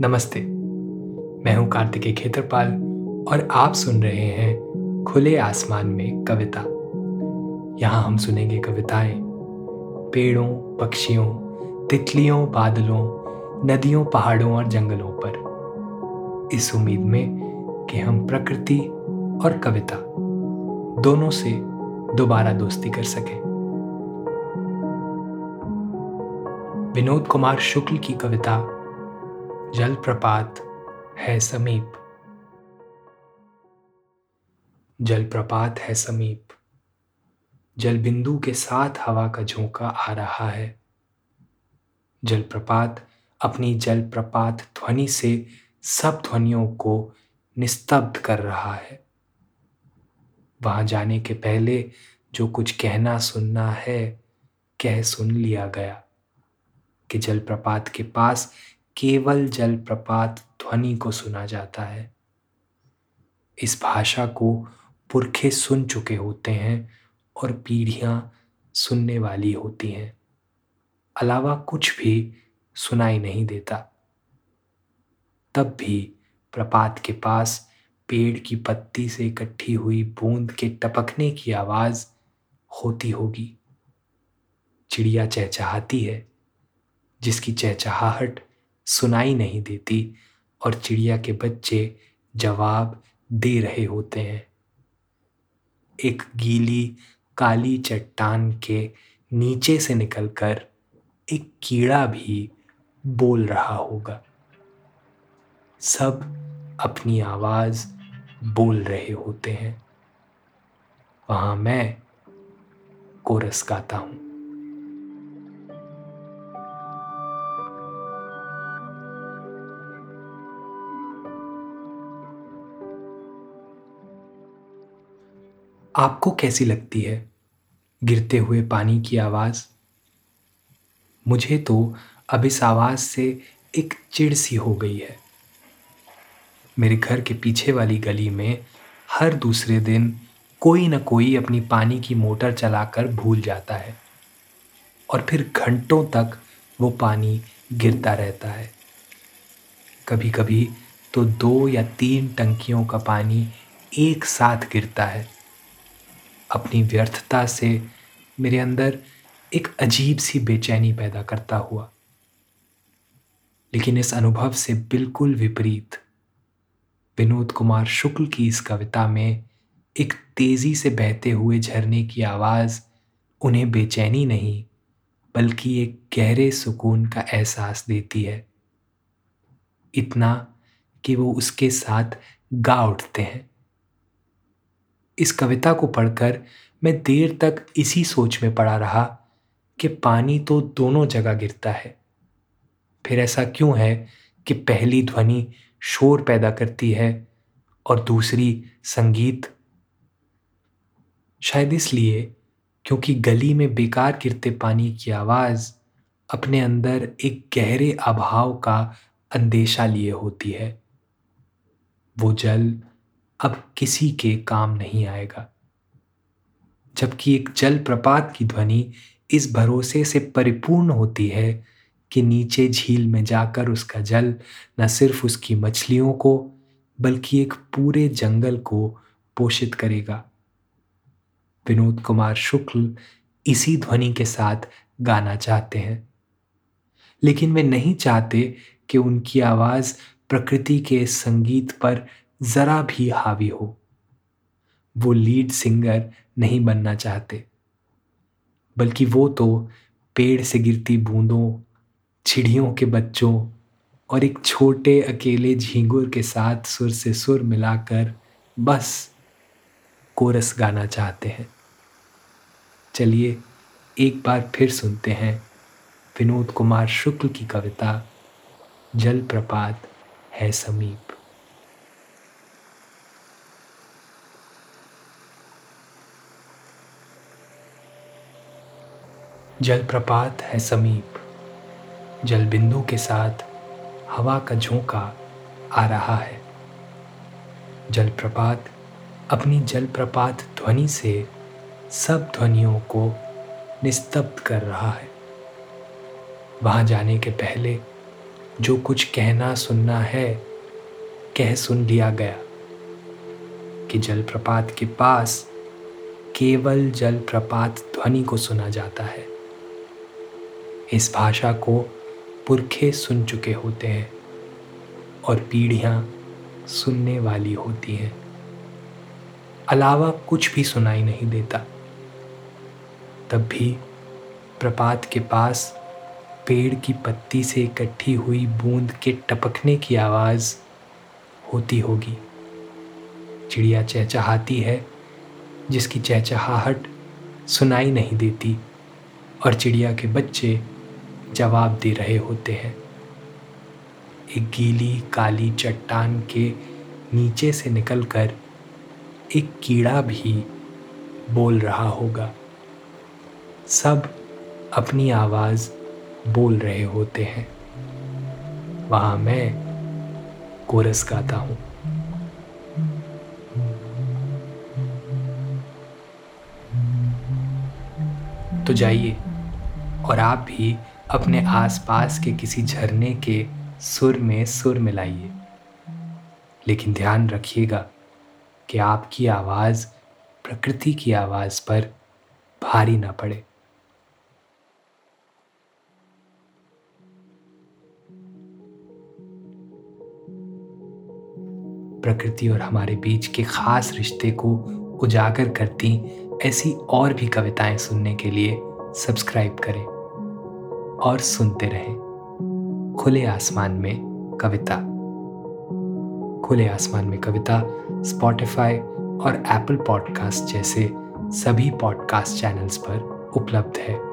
नमस्ते। मैं हूँ कार्तिकेय खेत्रपाल और आप सुन रहे हैं खुले आसमान में कविता। यहाँ हम सुनेंगे कविताएँ। पेड़ों, पक्षियों, तितलियों, बादलों, नदियों, पहाड़ों और जंगलों पर। इस उम्मीद में कि हम प्रकृति और कविता दोनों से दोबारा दोस्ती कर सकें। विनोद कुमार शुक्ल की कविता जलप्रपात है समीप। जलप्रपात है समीप। जल बिंदु के साथ हवा का झोंका आ रहा है। जलप्रपात अपनी जलप्रपात ध्वनि से सब ध्वनियों को निस्तब्ध कर रहा है। वहाँ जाने के पहले जो कुछ कहना सुनना है, कह सुन लिया गया कि जलप्रपात के पास केवल जलप्रपात ध्वनि को सुना जाता है। इस भाषा को पुरखे सुन चुके होते हैं और पीढ़ियाँ सुनने वाली होती हैं। अलावा कुछ भी सुनाई नहीं देता। तब भी प्रपात के पास पेड़ की पत्ती से इकट्ठी हुई बूंद के टपकने की आवाज़ होती होगी। चिड़िया चहचहाती है, जिसकी चहचहाहट सुनाई नहीं देती और चिड़िया के बच्चे जवाब दे रहे होते हैं। एक गीली, काली चट्टान के नीचे से निकलकर एक कीड़ा भी बोल रहा होगा। सब अपनी आवाज़ बोल रहे होते हैं। वहाँ मैं कोरस गाता हूँ। आपको कैसी लगती है? गिरते हुए पानी की आवाज़? मुझे तो अब इस आवाज़ से एक चिड़ सी हो गई है। मेरे घर के पीछे वाली गली में हर दूसरे दिन कोई न कोई अपनी पानी की मोटर चलाकर भूल जाता है और फिर घंटों तक वो पानी गिरता रहता है। कभी कभी तो दो या तीन टंकियों का पानी एक साथ गिरता है। अपनी व्यर्थता से मेरे अंदर एक अजीब सी बेचैनी पैदा करता हुआ। लेकिन इस अनुभव से बिल्कुल विपरीत, विनोद कुमार शुक्ल की इस कविता में एक तेज़ी से बहते हुए झरने की आवाज़ उन्हें बेचैनी नहीं, बल्कि एक गहरे सुकून का एहसास देती है। इतना कि वो उसके साथ गा उठते हैं। इस कविता को पढ़कर मैं देर तक इसी सोच में पड़ा रहा कि पानी तो दोनों जगह गिरता है। फिर ऐसा क्यों है कि पहली ध्वनि शोर पैदा करती है और दूसरी संगीत? शायद इसलिए क्योंकि गली में बेकार गिरते पानी की आवाज़ अपने अंदर एक गहरे अभाव का अंदेशा लिए होती है। वो जल अब किसी के काम नहीं आएगा। जबकि एक जल प्रपात की ध्वनि इस भरोसे से परिपूर्ण होती है कि नीचे झील में जाकर उसका जल न सिर्फ़ उसकी मछलियों को, बल्कि एक पूरे जंगल को पोषित करेगा। विनोद कुमार शुक्ल इसी ध्वनि के साथ गाना चाहते हैं। लेकिन वे नहीं चाहते कि उनकी आवाज़ प्रकृति के संगीत पर जरा भी हावी हो। वो लीड सिंगर नहीं बनना चाहते, बल्कि वो तो पेड़ से गिरती बूंदों, चिड़ियों के बच्चों और एक छोटे अकेले झींगुर के साथ सुर से सुर मिलाकर बस कोरस गाना चाहते हैं। चलिए एक बार फिर सुनते हैं विनोद कुमार शुक्ल की कविता, जलप्रपात है समीप। जलप्रपात है समीप। जल बिंदु के साथ हवा का झोंका आ रहा है। जलप्रपात अपनी जलप्रपात ध्वनि से सब ध्वनियों को निस्तब्ध कर रहा है। वहाँ जाने के पहले जो कुछ कहना सुनना है, कह सुन लिया गया कि जलप्रपात के पास केवल जलप्रपात ध्वनि को सुना जाता है। इस भाषा को पुरखे सुन चुके होते हैं और पीढ़ियाँ सुनने वाली होती हैं। अलावा कुछ भी सुनाई नहीं देता। तब भी प्रपात के पास पेड़ की पत्ती से इकट्ठी हुई बूंद के टपकने की आवाज़ होती होगी। चिड़िया चहचहाती है, जिसकी चहचहाहट सुनाई नहीं देती और चिड़िया के बच्चे जवाब दे रहे होते हैं। एक गीली, काली चट्टान के नीचे से निकलकर एक कीड़ा भी बोल रहा होगा। सब अपनी आवाज़ बोल रहे होते हैं। वहाँ मैं कोरस गाता हूँ। तो जाइए, और आप भी अपने आसपास के किसी झरने के सुर में सुर मिलाइए। लेकिन ध्यान रखिएगा कि आपकी आवाज़ प्रकृति की आवाज़ पर भारी ना पड़े। प्रकृति और हमारे बीच के खास रिश्ते को उजागर करती ऐसी और भी कविताएँ सुनने के लिए सब्सक्राइब करें। और सुनते रहें। खुले आसमान में कविता। खुले आसमान में कविता स्पॉटिफाई और एप्पल पॉडकास्ट जैसे सभी पॉडकास्ट चैनल्स पर उपलब्ध है।